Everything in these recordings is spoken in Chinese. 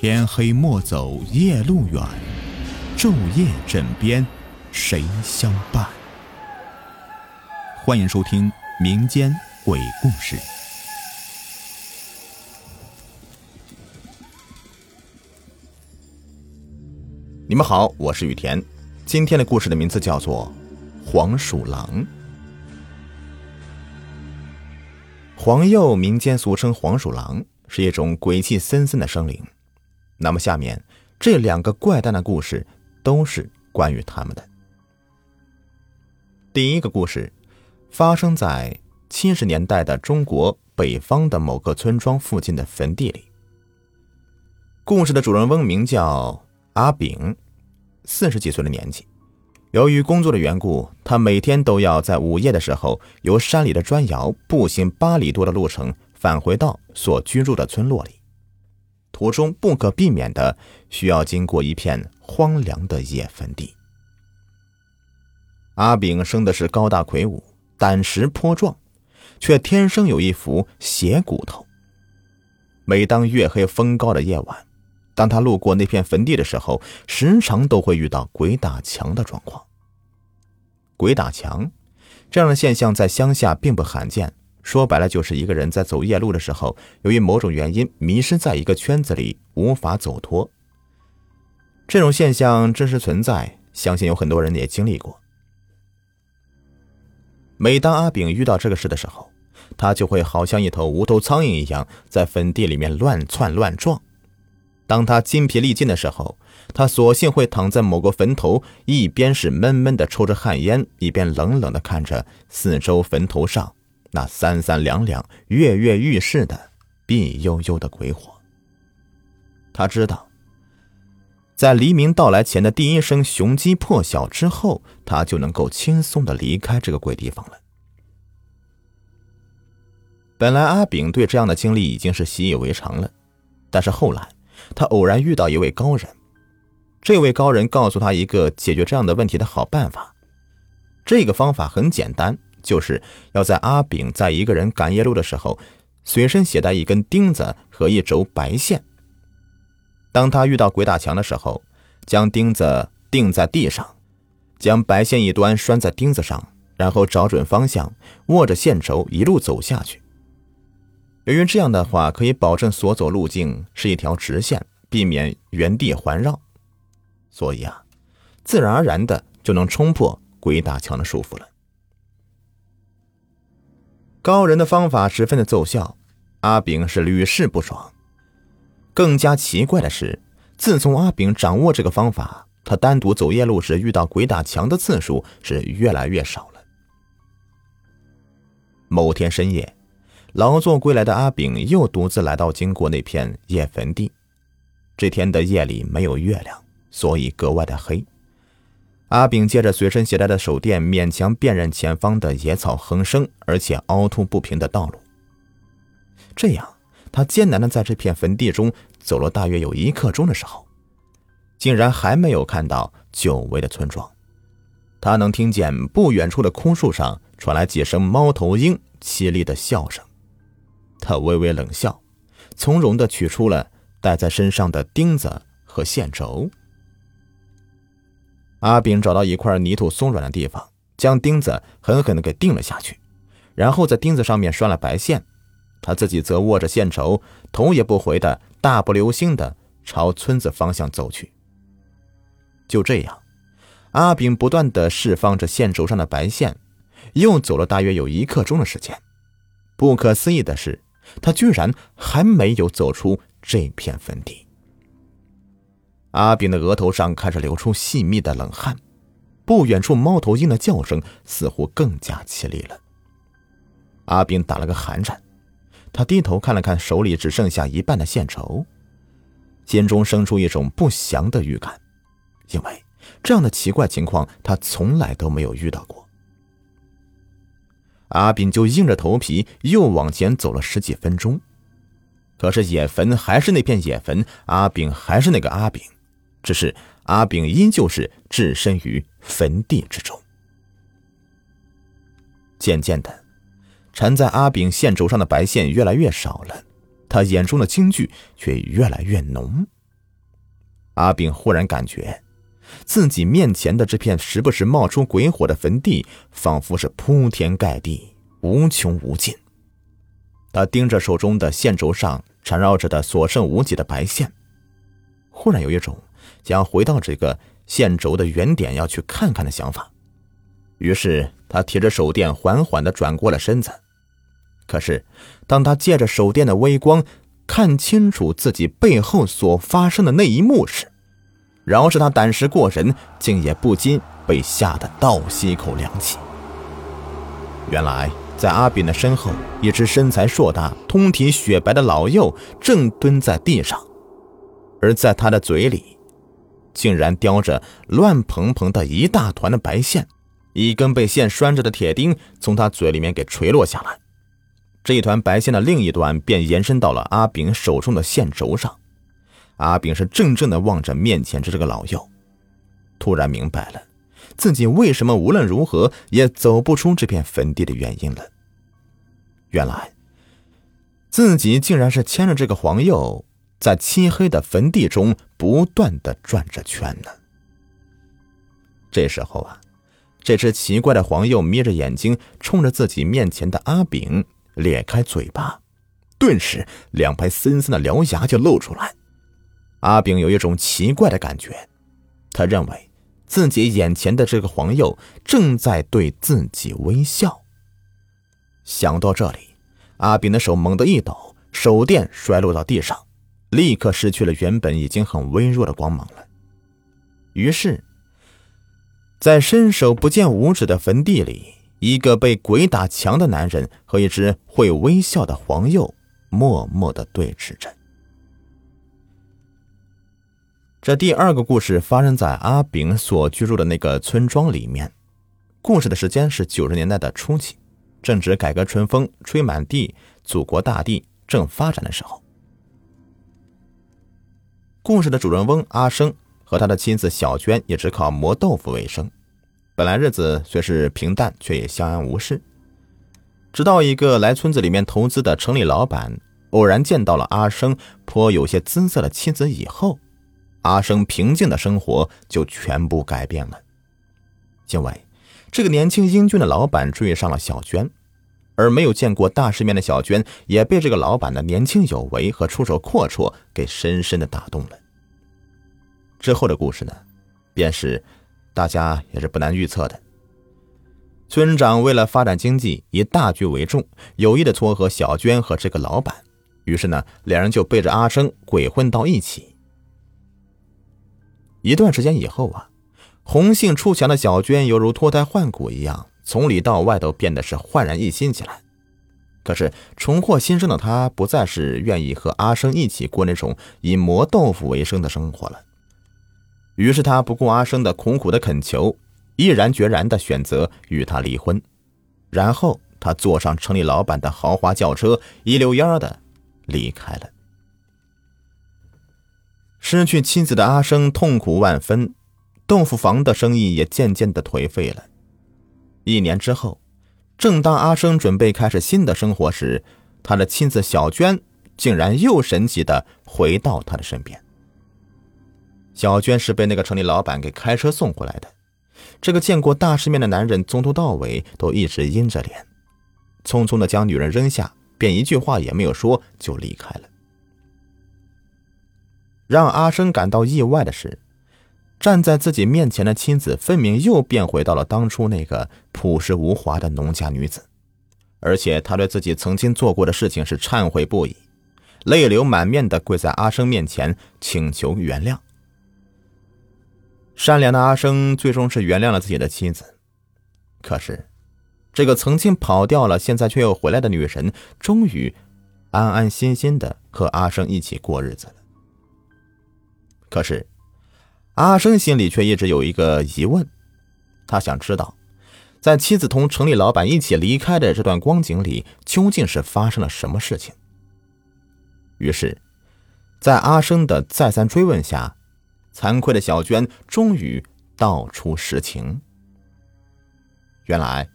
天黑莫走夜路远，昼夜枕边谁相伴？欢迎收听民间鬼故事。你们好，我是雨田。今天的故事的名字叫做《黄鼠狼》。黄鼬，民间俗称黄鼠狼，是一种鬼气森森的生灵。那么，下面这两个怪诞的故事都是关于他们的。第一个故事发生在七十年代的中国北方的某个村庄附近的坟地里。故事的主人翁名叫阿炳，四十几岁的年纪。由于工作的缘故，他每天都要在午夜的时候由山里的砖窑步行八里多的路程返回到所居住的村落里，途中不可避免的需要经过一片荒凉的野坟地。阿炳生的是高大魁梧，胆识颇壮，却天生有一副邪骨头。每当月黑风高的夜晚，当他路过那片坟地的时候，时常都会遇到鬼打墙的状况。鬼打墙这样的现象在乡下并不罕见，说白了就是一个人在走夜路的时候，由于某种原因迷失在一个圈子里，无法走脱。这种现象真实存在，相信有很多人也经历过。每当阿炳遇到这个事的时候，他就会好像一头无头苍蝇一样，在坟地里面乱窜乱撞。当他筋疲力尽的时候，他索性会躺在某个坟头，一边是闷闷的抽着旱烟，一边冷冷的看着四周坟头上那三三两两、跃跃欲试的碧悠悠的鬼火。他知道，在黎明到来前的第一声雄鸡破晓之后，他就能够轻松的离开这个鬼地方了。本来阿炳对这样的经历已经是习以为常了，但是后来。他偶然遇到一位高人，这位高人告诉他一个解决这样的问题的好办法。这个方法很简单，就是要在阿炳在一个人赶夜路的时候，随身携带一根钉子和一轴白线。当他遇到鬼打墙的时候，将钉子钉在地上，将白线一端拴在钉子上，然后找准方向，握着线轴一路走下去。由于这样的话可以保证所走路径是一条直线，避免原地环绕，所以啊，自然而然的就能冲破鬼打墙的束缚了。高人的方法十分的奏效，阿炳是屡试不爽。更加奇怪的是，自从阿炳掌握这个方法，他单独走夜路时遇到鬼打墙的次数是越来越少了。某天深夜。劳作归来的阿炳又独自来到经过那片夜坟地。这天的夜里没有月亮，所以格外的黑。阿炳借着随身携带的手电，勉强辨认前方的野草横生而且凹凸不平的道路。这样，他艰难的在这片坟地中走了大约有一刻钟的时候，竟然还没有看到久违的村庄。他能听见不远处的枯树上传来几声猫头鹰凄厉的笑声。他微微冷笑，从容的取出了带在身上的钉子和线轴。阿炳找到一块泥土松软的地方，将钉子狠狠的给钉了下去，然后在钉子上面拴了白线。他自己则握着线轴，头也不回的大步流星的朝村子方向走去。就这样，阿炳不断的释放着线轴上的白线，又走了大约有一刻钟的时间。不可思议的是。他居然还没有走出这片坟地。阿炳的额头上开始流出细密的冷汗，不远处猫头鹰的叫声似乎更加凄厉了。阿炳打了个寒颤，他低头看了看手里只剩下一半的线绸，心中生出一种不祥的预感，因为这样的奇怪情况他从来都没有遇到过。阿炳就硬着头皮又往前走了十几分钟，可是野坟还是那片野坟，阿炳还是那个阿炳，只是阿炳依旧是置身于坟地之中。渐渐的，缠在阿炳线轴上的白线越来越少了，他眼中的惊惧却越来越浓，阿炳忽然感觉，自己面前的这片时不时冒出鬼火的坟地，仿佛是铺天盖地、无穷无尽。他盯着手中的线轴上缠绕着的所剩无几的白线，忽然有一种想回到这个线轴的原点要去看看的想法。于是他提着手电，缓缓地转过了身子。可是，当他借着手电的微光看清楚自己背后所发生的那一幕时，饶是他胆识过人，竟也不禁被吓得倒吸一口凉气。原来，在阿炳的身后，一只身材硕大、通体雪白的老幼正蹲在地上，而在他的嘴里，竟然叼着乱蓬蓬的一大团的白线，一根被线拴着的铁钉从他嘴里面给垂落下来。这一团白线的另一端便延伸到了阿炳手中的线轴上。阿炳是怔怔的望着面前的这个老幼，突然明白了自己为什么无论如何也走不出这片坟地的原因了。原来，自己竟然是牵着这个黄鼬，在漆黑的坟地中不断的转着圈呢。这时候啊，这只奇怪的黄鼬眯着眼睛，冲着自己面前的阿炳。咧开嘴巴，顿时两排森森的獠牙就露出来。阿炳有一种奇怪的感觉，他认为自己眼前的这个黄鼬正在对自己微笑。想到这里，阿炳的手猛地一抖，手电摔落到地上，立刻失去了原本已经很微弱的光芒了。于是，在伸手不见五指的坟地里。一个被鬼打墙的男人和一只会微笑的黄鼬默默的对峙着。这第二个故事发生在阿炳所居住的那个村庄里面。故事的时间是九十年代的初期，正值改革春风吹满地，祖国大地正发展的时候。故事的主人翁阿生和他的妻子小娟也只靠磨豆腐为生。本来日子虽是平淡，却也相安无事。直到一个来村子里面投资的城里老板偶然见到了阿生颇有些姿色的妻子以后，阿生平静的生活就全部改变了。因为这个年轻英俊的老板追上了小娟，而没有见过大世面的小娟也被这个老板的年轻有为和出手阔绰给深深的打动了。之后的故事呢，便是。大家也是不难预测的。村长为了发展经济，以大局为重，有意的撮合小娟和这个老板。于是呢，两人就背着阿生鬼混到一起。一段时间以后啊，红杏出墙的小娟犹如脱胎换骨一样，从里到外都变得是焕然一新起来。可是重获新生的他，不再是愿意和阿生一起过那种以磨豆腐为生的生活了。于是他不顾阿生的苦苦的恳求，毅然决然的选择与他离婚。然后他坐上城里老板的豪华轿车，一溜烟的离开了。失去妻子的阿生痛苦万分，豆腐房的生意也渐渐的颓废了。一年之后，正当阿生准备开始新的生活时，他的妻子小娟竟然又神奇的回到他的身边。小娟是被那个城里老板给开车送回来的。这个见过大世面的男人，从头到尾都一直阴着脸，匆匆的将女人扔下，便一句话也没有说就离开了。让阿生感到意外的是，站在自己面前的妻子，分明又变回到了当初那个朴实无华的农家女子，而且她对自己曾经做过的事情是忏悔不已，泪流满面的跪在阿生面前请求原谅。善良的阿生最终是原谅了自己的妻子，可是，这个曾经跑掉了，现在却又回来的女人，终于安安心心的和阿生一起过日子了。可是，阿生心里却一直有一个疑问，他想知道，在妻子同城里老板一起离开的这段光景里，究竟是发生了什么事情。于是，在阿生的再三追问下。惭愧的小娟终于道出实情。原来，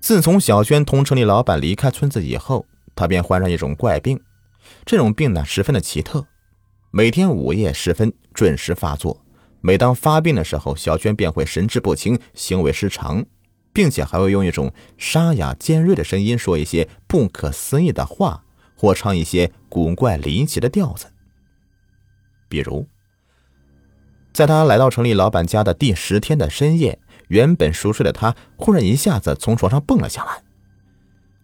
自从小娟同城里老板离开村子以后，她便患上一种怪病。这种病呢，十分的奇特，每天午夜时分准时发作。每当发病的时候，小娟便会神志不清、行为失常，并且还会用一种沙哑尖锐的声音说一些不可思议的话，或唱一些古怪离奇的调子。比如，在他来到城里老板家的第十天的深夜，原本熟睡的他忽然一下子从床上蹦了下来，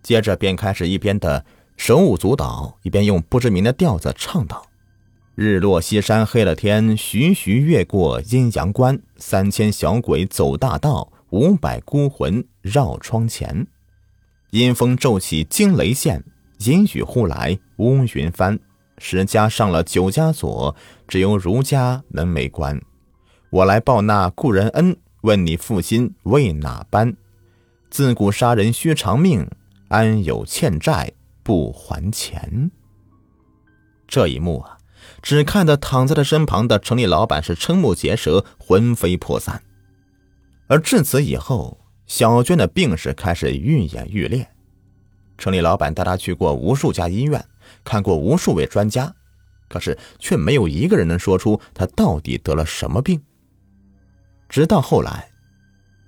接着便开始一边的手舞足蹈，一边用不知名的调子唱道。日落西山黑了天，徐徐越过阴阳关。三千小鬼走大道，五百孤魂绕窗前。阴风骤起惊雷现，阴雨忽来乌云翻。十家上了九家锁，只有儒家门没关。我来报那故人恩，问你负心为哪般？自古杀人须偿命，安有欠债不还钱？这一幕啊！只看得躺在他身旁的城里老板是瞠目结舌、魂飞魄散，而至此以后，小娟的病势开始愈演愈烈。城里老板带她去过无数家医院，看过无数位专家，可是却没有一个人能说出她到底得了什么病。直到后来，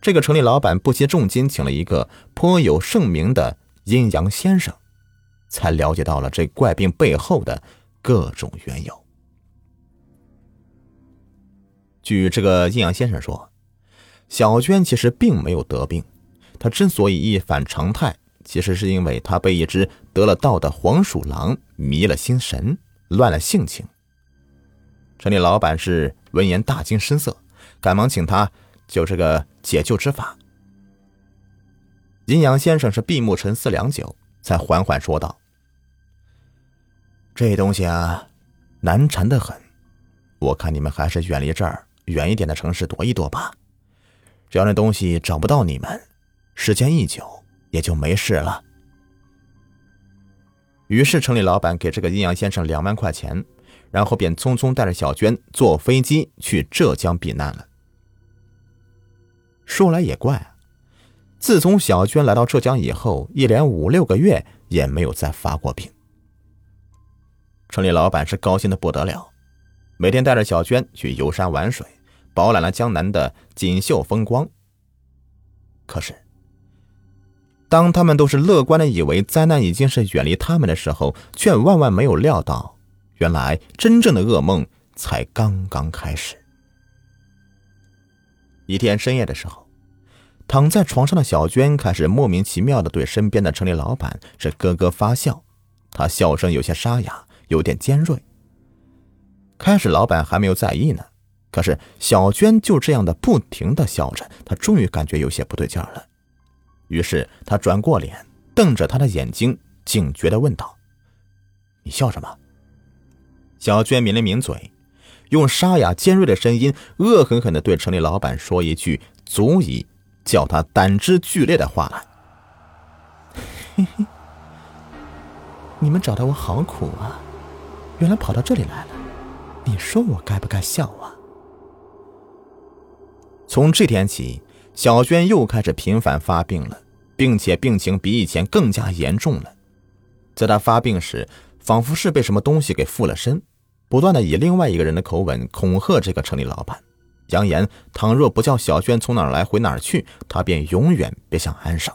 这个城里老板不惜重金请了一个颇有盛名的阴阳先生，才了解到了这怪病背后的各种缘由。据这个阴阳先生说，小娟其实并没有得病，她之所以一反常态，其实是因为她被一只得了道的黄鼠狼迷了心神，乱了性情。城里老板是闻言大惊失色，赶忙请他就这个解救之法。阴阳先生是闭目沉思良久，才缓缓说道：“这东西啊，难缠的很，我看你们还是远离这儿。”远一点的城市躲一躲吧，只要那东西找不到你们，时间一久也就没事了。于是城里老板给这个阴阳先生两万块钱，然后便匆匆带着小娟坐飞机去浙江避难了。说来也怪，自从小娟来到浙江以后，一连五六个月也没有再发过病。城里老板是高兴的不得了。每天带着小娟去游山玩水，饱览了江南的锦绣风光。可是，当他们都是乐观的以为灾难已经是远离他们的时候，却万万没有料到，原来真正的噩梦才刚刚开始。一天深夜的时候，躺在床上的小娟开始莫名其妙的对身边的城里老板是咯咯发笑，她笑声有些沙哑，有点尖锐。开始，老板还没有在意呢，可是小娟就这样的不停的笑着，他终于感觉有些不对劲了。于是他转过脸，瞪着他的眼睛，警觉的问道：“你笑什么？”小娟抿了抿嘴，用沙哑尖锐的声音，恶狠狠的对城里老板说一句足以叫他胆汁剧烈的话来：“嘿嘿，你们找的我好苦啊，原来跑到这里来了。”你说我该不该笑啊？从这天起，小娟又开始频繁发病了，并且病情比以前更加严重了。在她发病时，仿佛是被什么东西给附了身，不断的以另外一个人的口吻恐吓这个城里老板，扬言倘若不叫小娟从哪儿来回哪儿去，他便永远别想安生。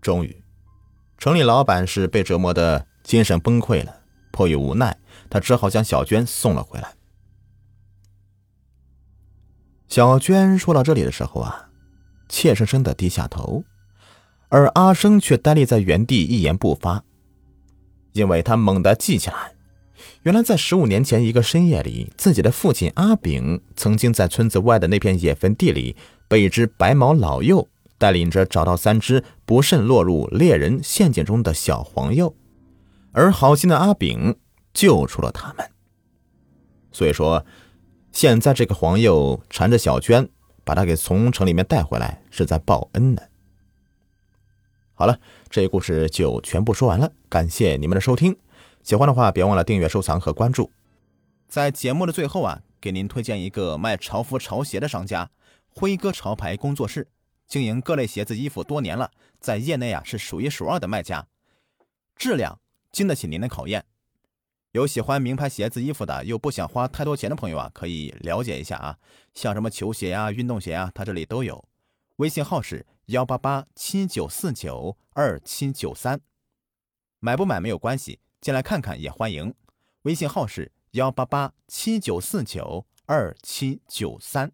终于，城里老板是被折磨的精神崩溃了，迫于无奈。他只好将小娟送了回来。小娟说到这里的时候啊，怯生生的低下头，而阿生却呆立在原地一言不发，因为他猛地记起来，原来在十五年前一个深夜里，自己的父亲阿炳曾经在村子外的那片野坟地里，被一只白毛老幼带领着找到三只不慎落入猎人陷阱中的小黄鼬，而好心的阿炳。救出了他们，所以说，现在这个黄鼬缠着小娟，把她给从城里面带回来，是在报恩呢。好了，这一故事就全部说完了，感谢你们的收听，喜欢的话别忘了订阅、收藏和关注。在节目的最后啊，给您推荐一个卖潮服潮鞋的商家——辉哥潮牌工作室，经营各类鞋子衣服多年了，在业内啊是数一数二的卖家，质量经得起您的考验。有喜欢名牌鞋子、衣服的，又不想花太多钱的朋友啊，可以了解一下啊，像什么球鞋啊、运动鞋啊，他这里都有。微信号是幺八八七九四九二七九三，买不买没有关系，进来看看也欢迎。微信号是幺八八七九四九二七九三。